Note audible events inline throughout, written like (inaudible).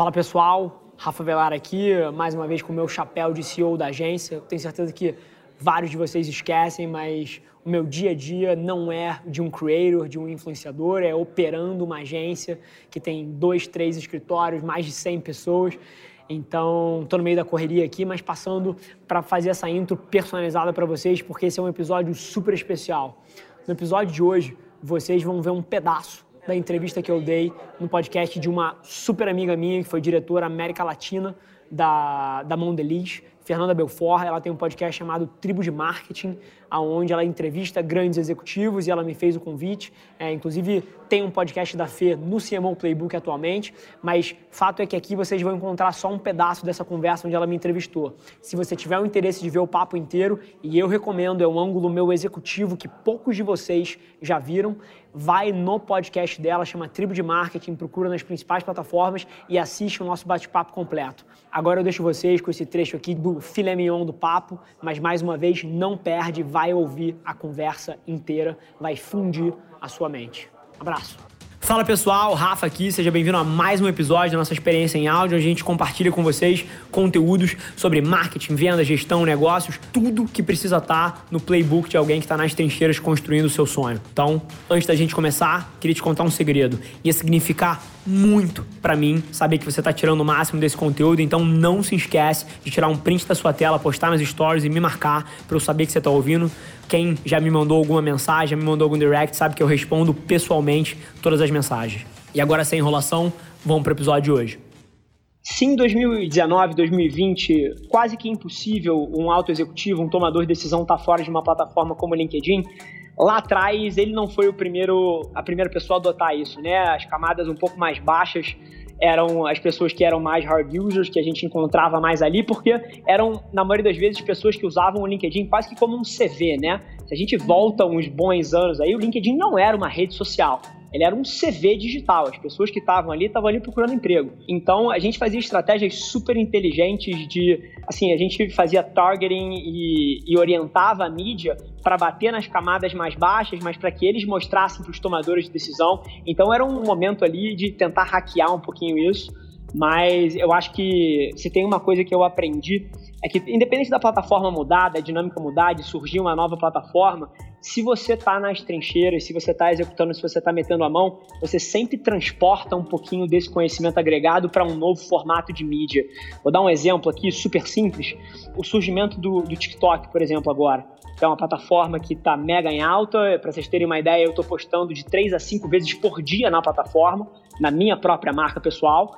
Fala pessoal, Rafa Velar aqui, mais uma vez com o meu chapéu de CEO da agência. Tenho certeza que vários de vocês esquecem, mas o meu dia a dia não é de um creator, de um influenciador, é operando uma agência que tem dois, três escritórios, mais de 100 pessoas. Então, estou no meio da correria aqui, mas passando para fazer essa intro personalizada para vocês, porque esse é um episódio super especial. No episódio de hoje, vocês vão ver um pedaço da entrevista que eu dei no podcast de uma super amiga minha, que foi diretora América Latina da, da Mondelez, Fernanda Belfort. Ela tem um podcast chamado Tribo de Marketing, onde ela entrevista grandes executivos e ela me fez o convite. É, inclusive, tem um podcast da Fê no CMO Playbook atualmente, mas fato é que aqui vocês vão encontrar só um pedaço dessa conversa onde ela me entrevistou. Se você tiver o interesse de ver o papo inteiro, e eu recomendo, é um ângulo meu executivo que poucos de vocês já viram, vai no podcast dela, chama Tribo de Marketing, procura nas principais plataformas e assiste o nosso bate-papo completo. Agora eu deixo vocês com esse trecho aqui do filé mignon do papo, mas mais uma vez, não perde, vai vai ouvir a conversa inteira, vai fundir a sua mente. Abraço! Fala pessoal, Rafa aqui, seja bem-vindo a mais um episódio da nossa experiência em áudio. A gente compartilha com vocês conteúdos sobre marketing, venda, gestão, negócios, tudo que precisa estar no playbook de alguém que está nas trincheiras construindo o seu sonho. Então, antes da gente começar, queria te contar um segredo. Ia significar muito para mim saber que você está tirando o máximo desse conteúdo, então não se esquece de tirar um print da sua tela, postar nas stories e me marcar para eu saber que você está ouvindo. Quem já me mandou alguma mensagem, já me mandou algum direct, sabe que eu respondo pessoalmente todas as mensagens. E agora, sem enrolação, vamos para o episódio de hoje. Sim, 2019, 2020, quase que impossível um alto executivo, um tomador de decisão estar tá fora de uma plataforma como o LinkedIn. Lá atrás, ele não foi o primeiro, a primeira pessoa a adotar isso, né? As camadas um pouco mais baixas eram as pessoas que eram mais hard users, que a gente encontrava mais ali, porque eram, na maioria das vezes, pessoas que usavam o LinkedIn quase que como um CV, né? Se a gente volta uns bons anos aí, o LinkedIn não era uma rede social. Ele era um CV digital. As pessoas que estavam ali estavam ali procurando emprego. Então a gente fazia estratégias super inteligentes de, assim, a gente fazia targeting e, e orientava a mídia para bater nas camadas mais baixas, mas para que eles mostrassem para os tomadores de decisão. Então era um momento ali de tentar hackear um pouquinho isso. Mas eu acho que se tem uma coisa que eu aprendi é que independente da plataforma mudar, da dinâmica mudar, de surgir uma nova plataforma, se você está nas trincheiras, se você está executando, se você está metendo a mão, você sempre transporta um pouquinho desse conhecimento agregado para um novo formato de mídia. Vou dar um exemplo aqui super simples: o surgimento do, do TikTok, por exemplo, agora. É uma plataforma que está mega em alta. Para vocês terem uma ideia, eu estou postando de 3 a 5 vezes por dia na plataforma, na minha própria marca pessoal.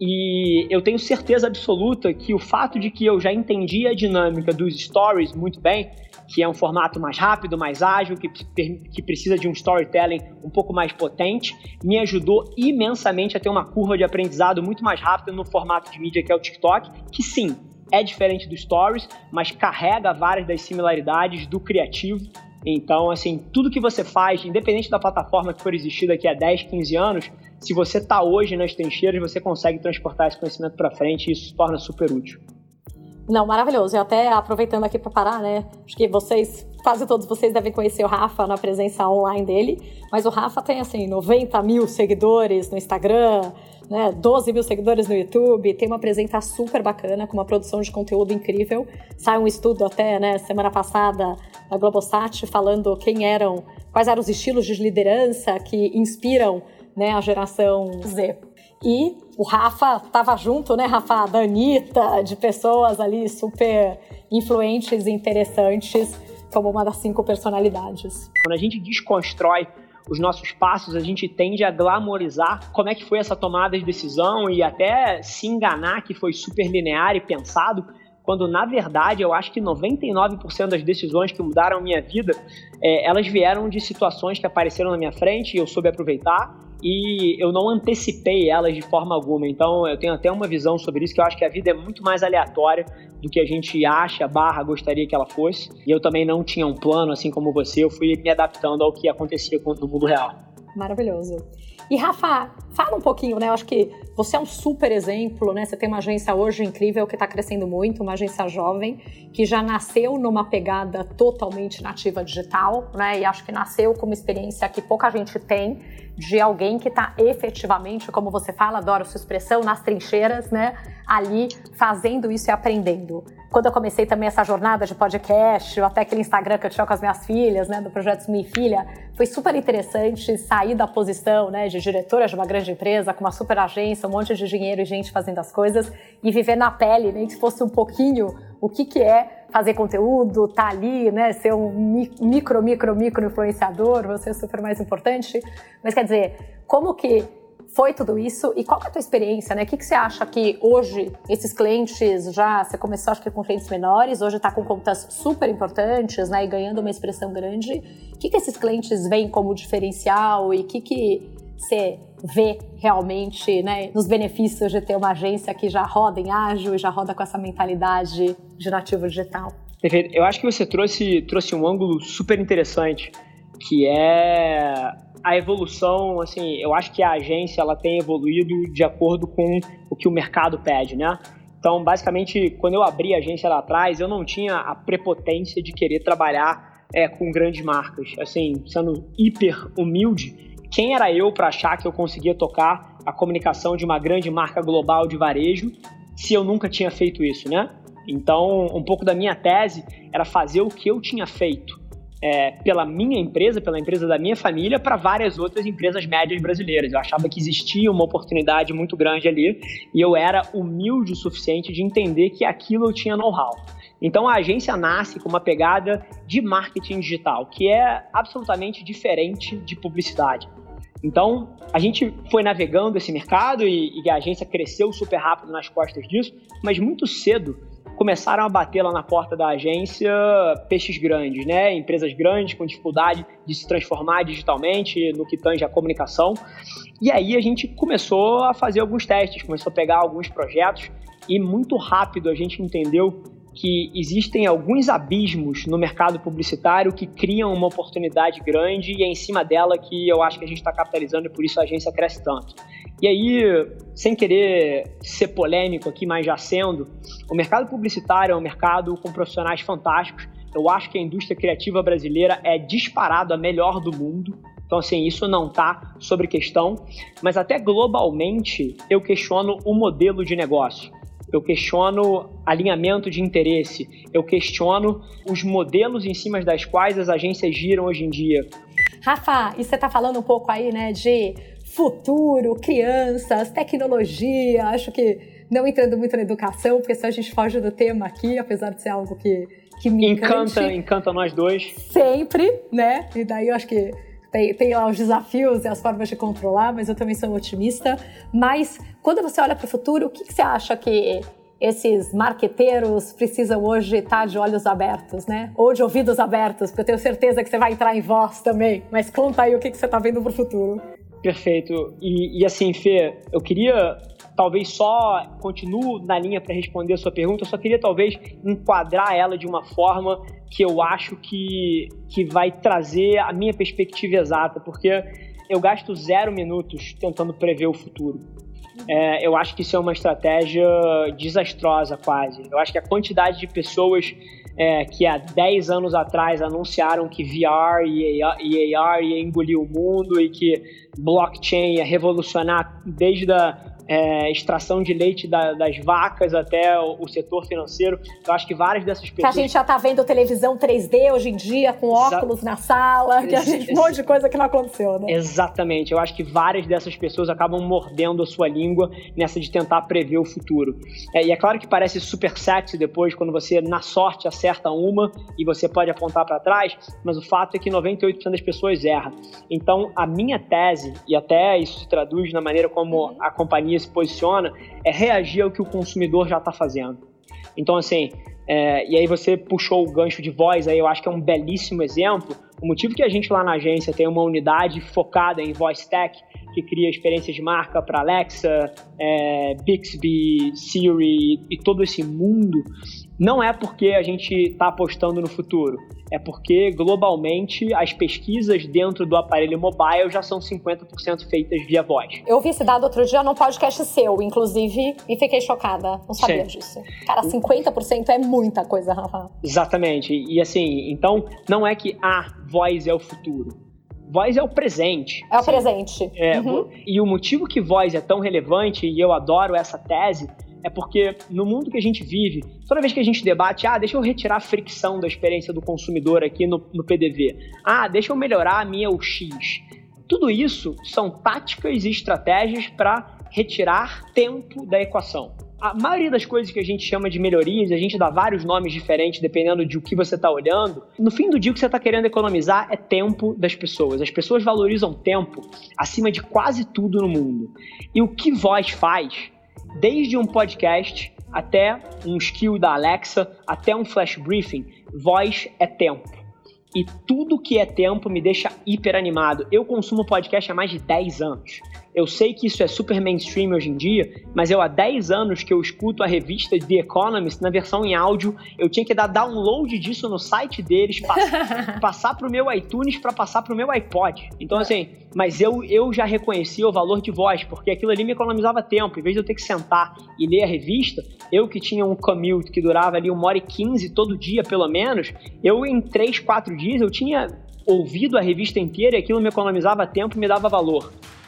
E eu tenho certeza absoluta que o fato de que eu já entendi a dinâmica dos stories muito bem que é um formato mais rápido, mais ágil, que, que precisa de um storytelling um pouco mais potente, me ajudou imensamente a ter uma curva de aprendizado muito mais rápida no formato de mídia que é o TikTok, que sim, é diferente do Stories, mas carrega várias das similaridades do criativo. Então, assim, tudo que você faz, independente da plataforma que for existir daqui a 10, 15 anos, se você está hoje nas trincheiras, você consegue transportar esse conhecimento para frente e isso se torna super útil. Não, maravilhoso. E até aproveitando aqui para parar, né? Acho que vocês, quase todos vocês devem conhecer o Rafa na presença online dele. Mas o Rafa tem, assim, 90 mil seguidores no Instagram, né? 12 mil seguidores no YouTube. Tem uma presença super bacana, com uma produção de conteúdo incrível. Sai um estudo até, né, semana passada, na Globosat, falando quem eram, quais eram os estilos de liderança que inspiram né, a geração Z. E o Rafa estava junto, né, Rafa, da Anitta, de pessoas ali super influentes e interessantes, como uma das cinco personalidades. Quando a gente desconstrói os nossos passos, a gente tende a glamorizar como é que foi essa tomada de decisão e até se enganar que foi super linear e pensado, quando na verdade eu acho que 99% das decisões que mudaram minha vida, é, elas vieram de situações que apareceram na minha frente e eu soube aproveitar e eu não antecipei elas de forma alguma. Então eu tenho até uma visão sobre isso que eu acho que a vida é muito mais aleatória do que a gente acha, barra, gostaria que ela fosse. E eu também não tinha um plano, assim como você, eu fui me adaptando ao que acontecia no mundo real. Maravilhoso. E Rafa, fala um pouquinho, né? Eu acho que você é um super exemplo, né? Você tem uma agência hoje incrível que está crescendo muito, uma agência jovem, que já nasceu numa pegada totalmente nativa digital, né? E acho que nasceu com uma experiência que pouca gente tem de alguém que está efetivamente, como você fala, adoro sua expressão, nas trincheiras, né? Ali fazendo isso e aprendendo. Quando eu comecei também essa jornada de podcast, ou até aquele Instagram que eu tinha com as minhas filhas, né, do projeto Minha Filha, foi super interessante sair da posição, né, de diretora de uma grande empresa, com uma super agência, um monte de dinheiro e gente fazendo as coisas, e viver na pele, nem que fosse um pouquinho o que, que é fazer conteúdo, tá ali, né, ser um micro, micro, micro influenciador, você é super mais importante. Mas quer dizer, como que foi tudo isso e qual é a tua experiência, né? O que, que você acha que hoje esses clientes já, você começou acho que com clientes menores, hoje está com contas super importantes, né, e ganhando uma expressão grande. O que, que esses clientes veem como diferencial e o que, que você vê realmente né, nos benefícios de ter uma agência que já roda em ágil e já roda com essa mentalidade de nativo digital. Perfeito. Eu acho que você trouxe, trouxe um ângulo super interessante, que é a evolução, assim, eu acho que a agência ela tem evoluído de acordo com o que o mercado pede, né? Então, basicamente, quando eu abri a agência lá atrás, eu não tinha a prepotência de querer trabalhar é, com grandes marcas. Assim, sendo hiper humilde, quem era eu para achar que eu conseguia tocar a comunicação de uma grande marca global de varejo se eu nunca tinha feito isso, né? Então, um pouco da minha tese era fazer o que eu tinha feito é, pela minha empresa, pela empresa da minha família, para várias outras empresas médias brasileiras. Eu achava que existia uma oportunidade muito grande ali e eu era humilde o suficiente de entender que aquilo eu tinha know-how. Então a agência nasce com uma pegada de marketing digital, que é absolutamente diferente de publicidade. Então, a gente foi navegando esse mercado e, e, a agência cresceu super rápido nas costas disso, mas muito cedo começaram a bater lá na porta da agência peixes grandes, né? Empresas grandes com dificuldade de se transformar digitalmente no que tange a comunicação. E aí a gente começou a fazer alguns testes, começou a pegar alguns projetos e muito rápido a gente entendeu que existem alguns abismos no mercado publicitário que criam uma oportunidade grande e é em cima dela que eu acho que a gente está capitalizando e por isso a agência cresce tanto. E aí, sem querer ser polêmico aqui, mas já sendo, o mercado publicitário é um mercado com profissionais fantásticos. Eu acho que a indústria criativa brasileira é disparado a melhor do mundo. Então, assim, isso não está sobre questão. Mas até globalmente, eu questiono o modelo de negócio eu questiono alinhamento de interesse, eu questiono os modelos em cima das quais as agências giram hoje em dia. Rafa, e você está falando um pouco aí, né, de futuro, crianças, tecnologia, acho que não entrando muito na educação, porque se a gente foge do tema aqui, apesar de ser algo que, que me encanta. Encanta, encanta nós dois. Sempre, né? E daí eu acho que tem, tem lá os desafios e as formas de controlar, mas eu também sou otimista. Mas quando você olha para o futuro, o que, que você acha que esses marqueteiros precisam hoje estar de olhos abertos, né? Ou de ouvidos abertos, porque eu tenho certeza que você vai entrar em voz também. Mas conta aí o que, que você está vendo para o futuro. Perfeito. E, e, assim, Fê, eu queria talvez só continuo na linha para responder a sua pergunta, eu só queria talvez enquadrar ela de uma forma que eu acho que, que vai trazer a minha perspectiva exata, porque eu gasto zero minutos tentando prever o futuro. É, eu acho que isso é uma estratégia desastrosa, quase. Eu acho que a quantidade de pessoas é, que há 10 anos atrás anunciaram que VR e AR, e AR ia engolir o mundo e que blockchain ia revolucionar desde a é, extração de leite da, das vacas até o, o, setor financeiro. Eu acho que várias dessas pessoas. Que a gente já está vendo televisão 3D hoje em dia, com óculos Exa... na sala, que a gente, um monte de coisa que não aconteceu, né? Exatamente. Eu acho que várias dessas pessoas acabam mordendo a sua língua nessa de tentar prever o futuro. É, e é claro que parece super sexy depois, quando você, na sorte, acerta uma e você pode apontar para trás, mas o fato é que 98% das pessoas erram. Então, a minha tese, e até isso se traduz na maneira como uhum. a companhia companhia se posiciona é reagir ao que o consumidor já está fazendo. Então, assim, é, e aí você puxou o gancho de voz, aí eu acho que é um belíssimo exemplo. O motivo que a gente lá na agência tem uma unidade focada em voice tech, que cria experiências de marca para Alexa, é, Bixby, Siri e todo esse mundo, não é porque a gente está apostando no futuro, é porque globalmente as pesquisas dentro do aparelho mobile já são 50% feitas via voz. Eu vi esse dado outro dia num podcast seu, inclusive, e fiquei chocada. Não sabia Sim. disso. Cara, 50% é muita coisa, Rafa. Exatamente. E assim, então não é que a ah, voz é o futuro. Voz é o presente. É o presente. É, uhum. E o motivo que voz é tão relevante, e eu adoro essa tese, é porque no mundo que a gente vive, toda vez que a gente debate, ah, deixa eu retirar a fricção da experiência do consumidor aqui no, no PDV, ah, deixa eu melhorar a minha UX. Tudo isso são táticas e estratégias para retirar tempo da equação. A maioria das coisas que a gente chama de melhorias, a gente dá vários nomes diferentes dependendo de o que você está olhando. No fim do dia, o que você está querendo economizar é tempo das pessoas. As pessoas valorizam tempo acima de quase tudo no mundo. E o que voz faz desde um podcast até um skill da Alexa, até um flash briefing, voz é tempo. E tudo que é tempo me deixa hiper animado. Eu consumo podcast há mais de 10 anos. Eu sei que isso é super mainstream hoje em dia, mas eu há 10 anos que eu escuto a revista The Economist na versão em áudio, eu tinha que dar download disso no site deles, pass (laughs) passar pro meu iTunes para passar pro meu iPod. Então assim, mas eu, eu já reconheci o valor de voz, porque aquilo ali me economizava tempo. Em vez de eu ter que sentar e ler a revista, eu que tinha um commute que durava ali uma hora e quinze todo dia, pelo menos, eu em três, quatro dias eu tinha ouvido a revista inteira e aquilo me economizava tempo e me dava valor.